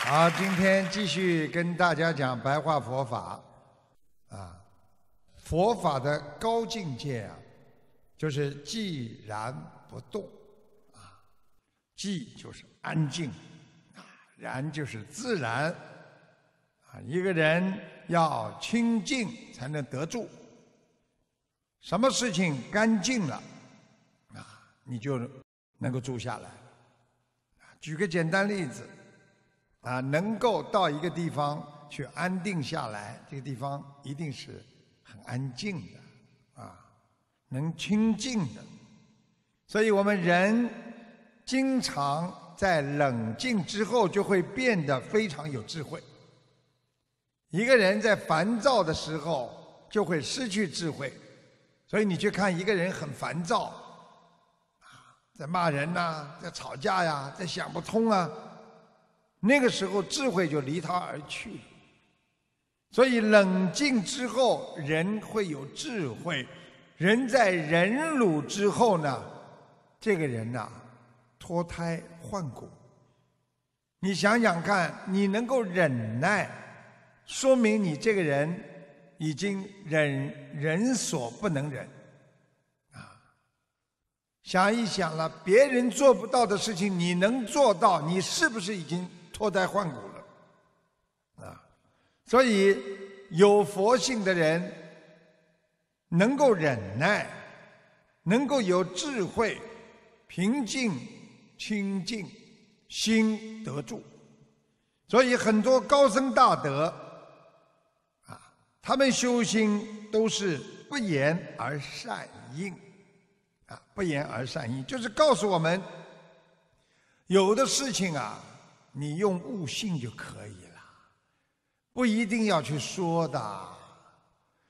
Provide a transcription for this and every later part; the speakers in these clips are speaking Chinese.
好，今天继续跟大家讲白话佛法，啊，佛法的高境界啊，就是寂然不动，啊，寂就是安静，啊，然就是自然，啊，一个人要清净才能得住，什么事情干净了，啊，你就能够住下来。举个简单例子。啊，能够到一个地方去安定下来，这个地方一定是很安静的，啊，能清静的。所以我们人经常在冷静之后，就会变得非常有智慧。一个人在烦躁的时候，就会失去智慧。所以你去看一个人很烦躁，啊，在骂人呐，在吵架呀，在想不通啊。那个时候，智慧就离他而去了。所以，冷静之后，人会有智慧。人在忍辱之后呢，这个人呐，脱胎换骨。你想想看，你能够忍耐，说明你这个人已经忍人所不能忍。啊，想一想了，别人做不到的事情，你能做到，你是不是已经？脱胎换骨了，啊！所以有佛性的人能够忍耐，能够有智慧，平静清净，心得住。所以很多高僧大德啊，他们修心都是不言而善应，啊，不言而善应，就是告诉我们，有的事情啊。你用悟性就可以了，不一定要去说的。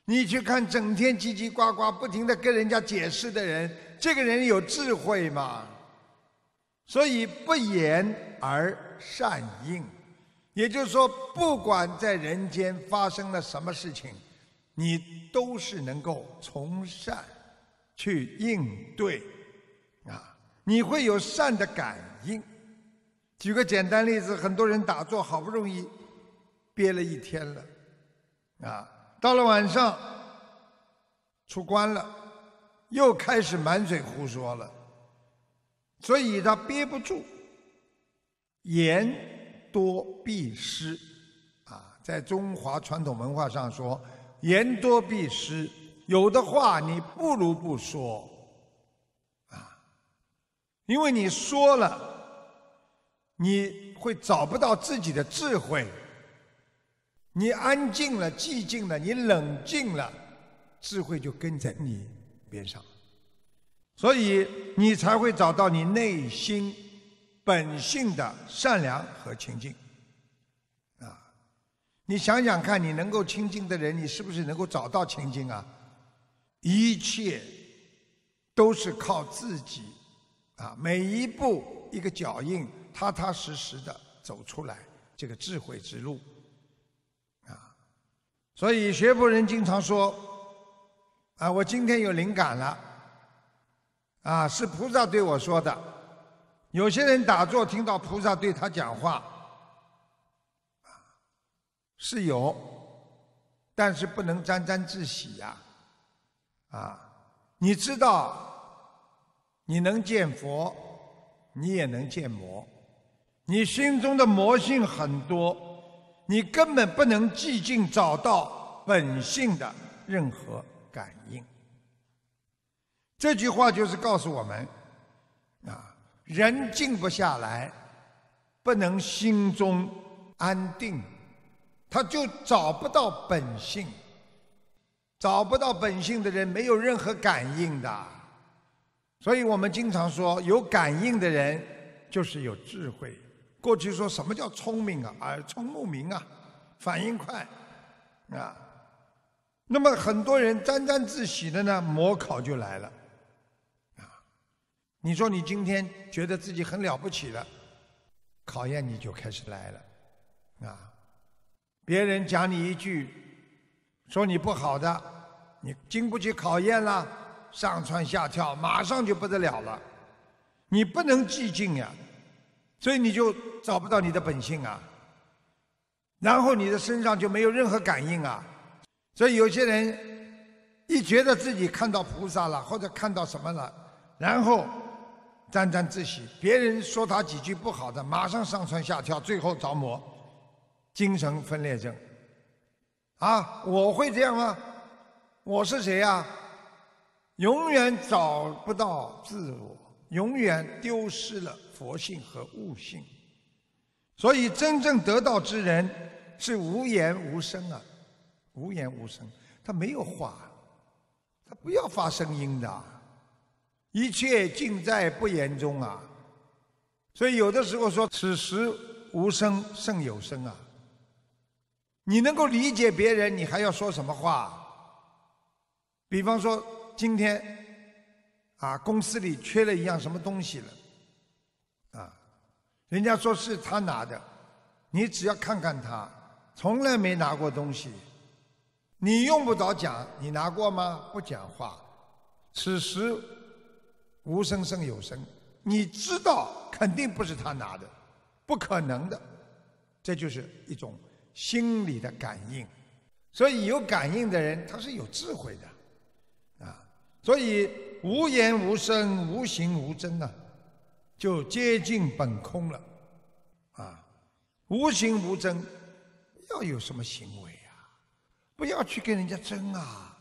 你去看整天叽叽呱呱、不停的跟人家解释的人，这个人有智慧吗？所以不言而善应，也就是说，不管在人间发生了什么事情，你都是能够从善去应对，啊，你会有善的感应。举个简单例子，很多人打坐好不容易憋了一天了，啊，到了晚上出关了，又开始满嘴胡说了，所以他憋不住，言多必失，啊，在中华传统文化上说，言多必失，有的话你不如不说，啊，因为你说了。你会找不到自己的智慧。你安静了，寂静了，你冷静了，智慧就跟在你边上，所以你才会找到你内心本性的善良和清净。啊，你想想看，你能够清净的人，你是不是能够找到清净啊？一切都是靠自己，啊，每一步一个脚印。踏踏实实的走出来这个智慧之路，啊，所以学佛人经常说，啊，我今天有灵感了，啊，是菩萨对我说的。有些人打坐听到菩萨对他讲话，啊，是有，但是不能沾沾自喜呀，啊，你知道，你能见佛，你也能见魔。你心中的魔性很多，你根本不能寂静找到本性的任何感应。这句话就是告诉我们：啊，人静不下来，不能心中安定，他就找不到本性。找不到本性的人，没有任何感应的。所以我们经常说，有感应的人就是有智慧。过去说什么叫聪明啊？耳聪目明啊，反应快啊。那么很多人沾沾自喜的呢，模考就来了啊。你说你今天觉得自己很了不起了，考验你就开始来了啊。别人讲你一句，说你不好的，你经不起考验了，上蹿下跳，马上就不得了了。你不能寂静呀。所以你就找不到你的本性啊！然后你的身上就没有任何感应啊。所以有些人一觉得自己看到菩萨了，或者看到什么了，然后沾沾自喜，别人说他几句不好的，马上上蹿下跳，最后着魔，精神分裂症。啊，我会这样吗？我是谁呀？永远找不到自我，永远丢失了佛性和悟性。所以，真正得道之人是无言无声啊，无言无声，他没有话，他不要发声音的，一切尽在不言中啊。所以，有的时候说“此时无声胜有声”啊，你能够理解别人，你还要说什么话？比方说。今天，啊，公司里缺了一样什么东西了，人家说是他拿的，你只要看看他，从来没拿过东西，你用不着讲，你拿过吗？不讲话，此时无声胜有声，你知道肯定不是他拿的，不可能的，这就是一种心理的感应，所以有感应的人他是有智慧的。啊所以无言无声、无形无真呢，就接近本空了，啊，无形无真，要有什么行为啊？不要去跟人家争啊，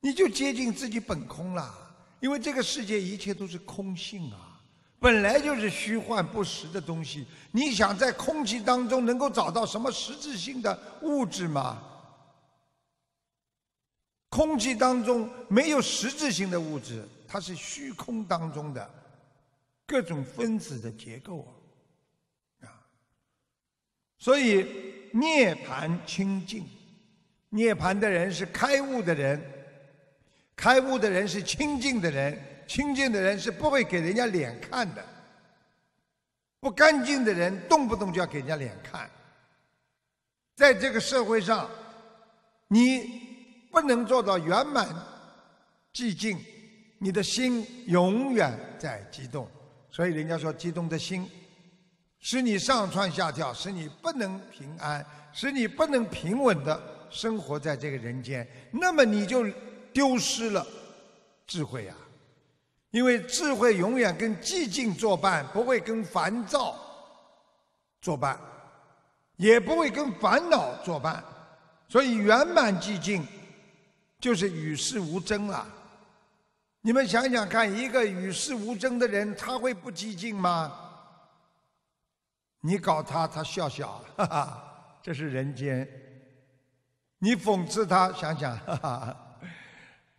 你就接近自己本空了。因为这个世界一切都是空性啊，本来就是虚幻不实的东西。你想在空气当中能够找到什么实质性的物质吗？空气当中没有实质性的物质，它是虚空当中的各种分子的结构啊。所以涅盘清净，涅盘的人是开悟的人，开悟的人是清净的人，清净的人是不会给人家脸看的。不干净的人动不动就要给人家脸看，在这个社会上，你。不能做到圆满寂静，你的心永远在激动，所以人家说激动的心使你上蹿下跳，使你不能平安，使你不能平稳的生活在这个人间，那么你就丢失了智慧啊！因为智慧永远跟寂静作伴，不会跟烦躁作伴，也不会跟烦恼作伴，所以圆满寂静。就是与世无争了。你们想想看，一个与世无争的人，他会不激进吗？你搞他，他笑笑，哈哈，这是人间。你讽刺他，想想，哈哈，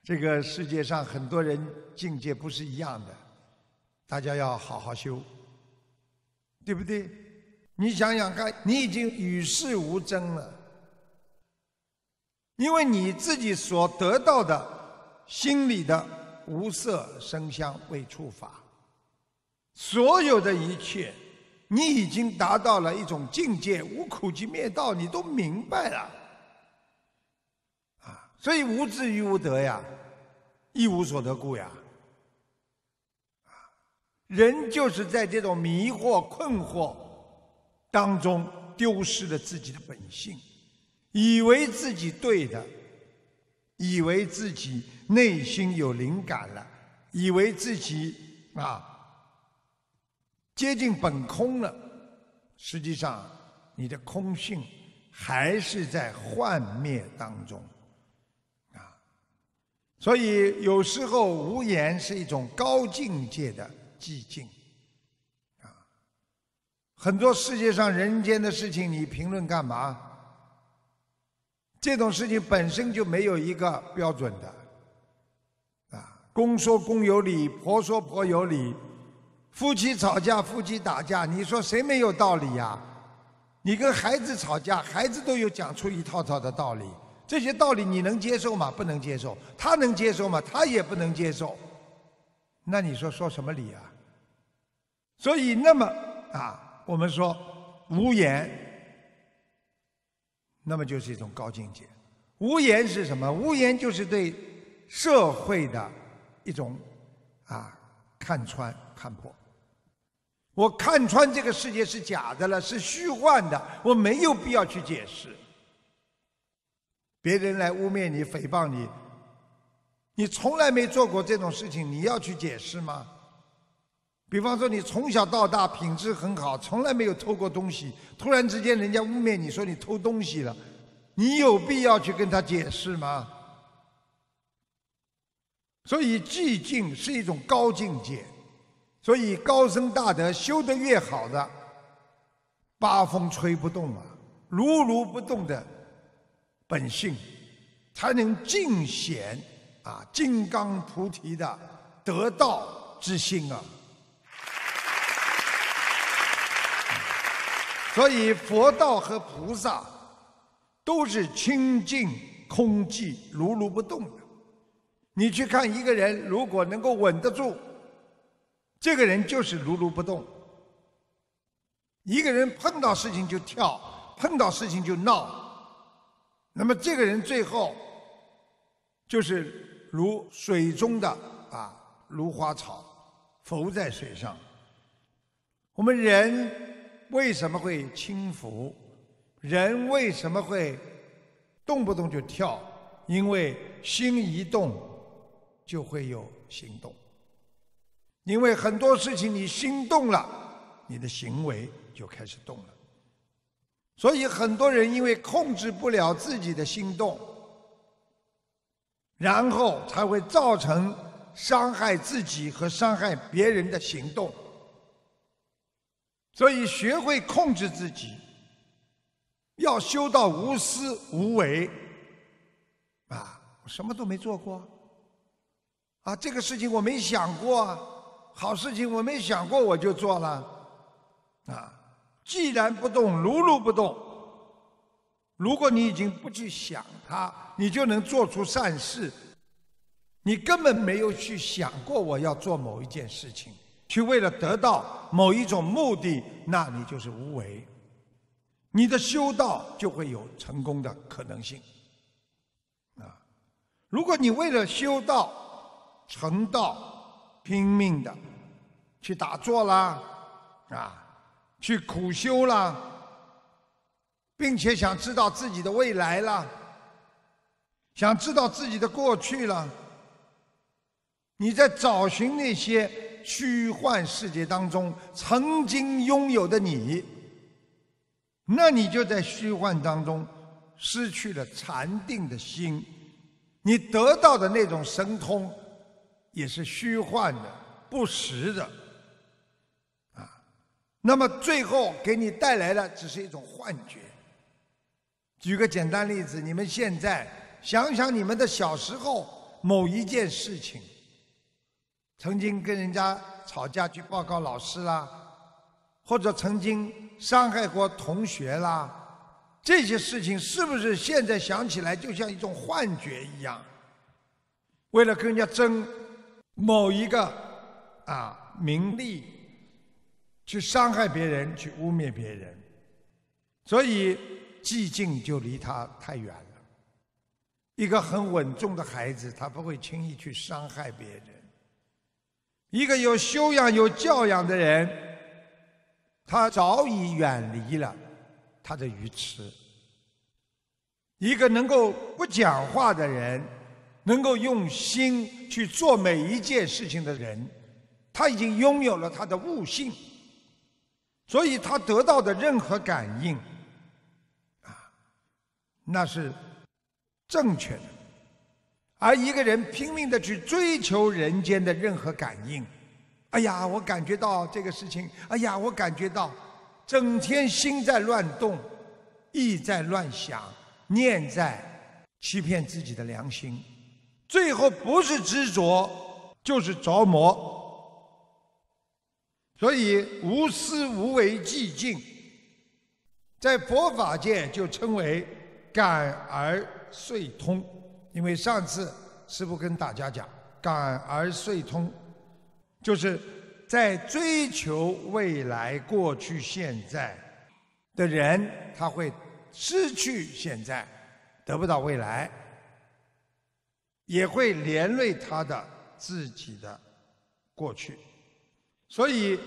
这个世界上很多人境界不是一样的，大家要好好修，对不对？你想想看，你已经与世无争了。因为你自己所得到的心里的无色声香味触法，所有的一切，你已经达到了一种境界，无苦集灭道，你都明白了，啊，所以无智于无得呀，一无所得故呀，啊，人就是在这种迷惑困惑当中丢失了自己的本性。以为自己对的，以为自己内心有灵感了，以为自己啊接近本空了，实际上你的空性还是在幻灭当中啊。所以有时候无言是一种高境界的寂静啊。很多世界上人间的事情，你评论干嘛？这种事情本身就没有一个标准的，公说公有理，婆说婆有理，夫妻吵架，夫妻打架，你说谁没有道理呀？你跟孩子吵架，孩子都有讲出一套套的道理，这些道理你能接受吗？不能接受。他能接受吗？他也不能接受。那你说说什么理啊？所以那么啊，我们说无言。那么就是一种高境界。无言是什么？无言就是对社会的一种啊看穿看破。我看穿这个世界是假的了，是虚幻的，我没有必要去解释。别人来污蔑你、诽谤你，你从来没做过这种事情，你要去解释吗？比方说，你从小到大品质很好，从来没有偷过东西，突然之间人家污蔑你说你偷东西了，你有必要去跟他解释吗？所以寂静是一种高境界。所以高僧大德修得越好的，八风吹不动啊，如如不动的本性，才能尽显啊金刚菩提的得道之心啊。所以佛道和菩萨都是清净空寂如如不动的。你去看一个人，如果能够稳得住。这个人就是如如不动。一个人碰到事情就跳，碰到事情就闹，那么这个人最后就是如水中的啊芦花草，浮在水上。我们人为什么会轻浮？人为什么会动不动就跳？因为心一动，就会有行动。因为很多事情你心动了，你的行为就开始动了。所以很多人因为控制不了自己的心动，然后才会造成伤害自己和伤害别人的行动。所以学会控制自己，要修到无私无为。啊，我什么都没做过，啊，这个事情我没想过啊。好事情我没想过我就做了，啊！既然不动，如如不动。如果你已经不去想它，你就能做出善事。你根本没有去想过我要做某一件事情，去为了得到某一种目的，那你就是无为。你的修道就会有成功的可能性。啊！如果你为了修道成道，拼命的去打坐啦，啊，去苦修啦，并且想知道自己的未来啦，想知道自己的过去了。你在找寻那些虚幻世界当中曾经拥有的你，那你就在虚幻当中失去了禅定的心，你得到的那种神通。也是虚幻的、不实的，啊，那么最后给你带来的只是一种幻觉。举个简单例子，你们现在想想你们的小时候某一件事情，曾经跟人家吵架去报告老师啦，或者曾经伤害过同学啦，这些事情是不是现在想起来就像一种幻觉一样？为了跟人家争。某一个啊名利，去伤害别人，去污蔑别人，所以寂静就离他太远了。一个很稳重的孩子，他不会轻易去伤害别人。一个有修养、有教养的人，他早已远离了他的愚痴。一个能够不讲话的人。能够用心去做每一件事情的人，他已经拥有了他的悟性，所以他得到的任何感应，啊，那是正确的。而一个人拼命的去追求人间的任何感应，哎呀，我感觉到这个事情，哎呀，我感觉到，整天心在乱动，意在乱想，念在欺骗自己的良心。最后不是执着，就是着魔。所以无私无为寂静，在佛法界就称为感而遂通。因为上次师父跟大家讲，感而遂通，就是在追求未来、过去、现在的人，他会失去现在，得不到未来。也会连累他的自己的过去，所以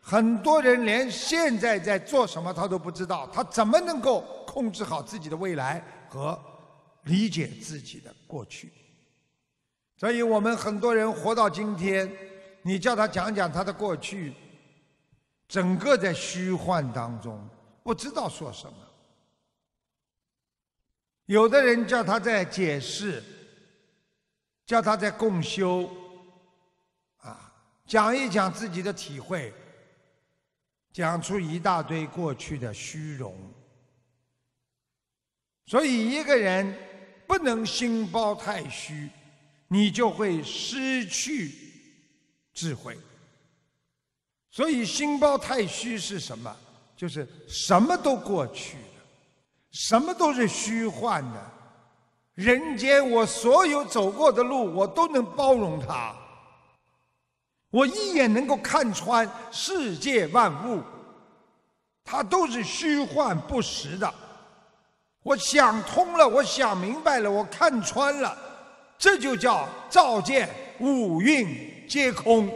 很多人连现在在做什么他都不知道，他怎么能够控制好自己的未来和理解自己的过去？所以我们很多人活到今天，你叫他讲讲他的过去，整个在虚幻当中，不知道说什么。有的人叫他在解释，叫他在共修，啊，讲一讲自己的体会。讲出一大堆过去的虚荣，所以一个人不能心包太虚，你就会失去智慧。所以心包太虚是什么？就是什么都过去了，什么都是虚幻的。人间我所有走过的路，我都能包容它。我一眼能够看穿世界万物，它都是虚幻不实的。我想通了，我想明白了，我看穿了，这就叫照见五蕴皆空。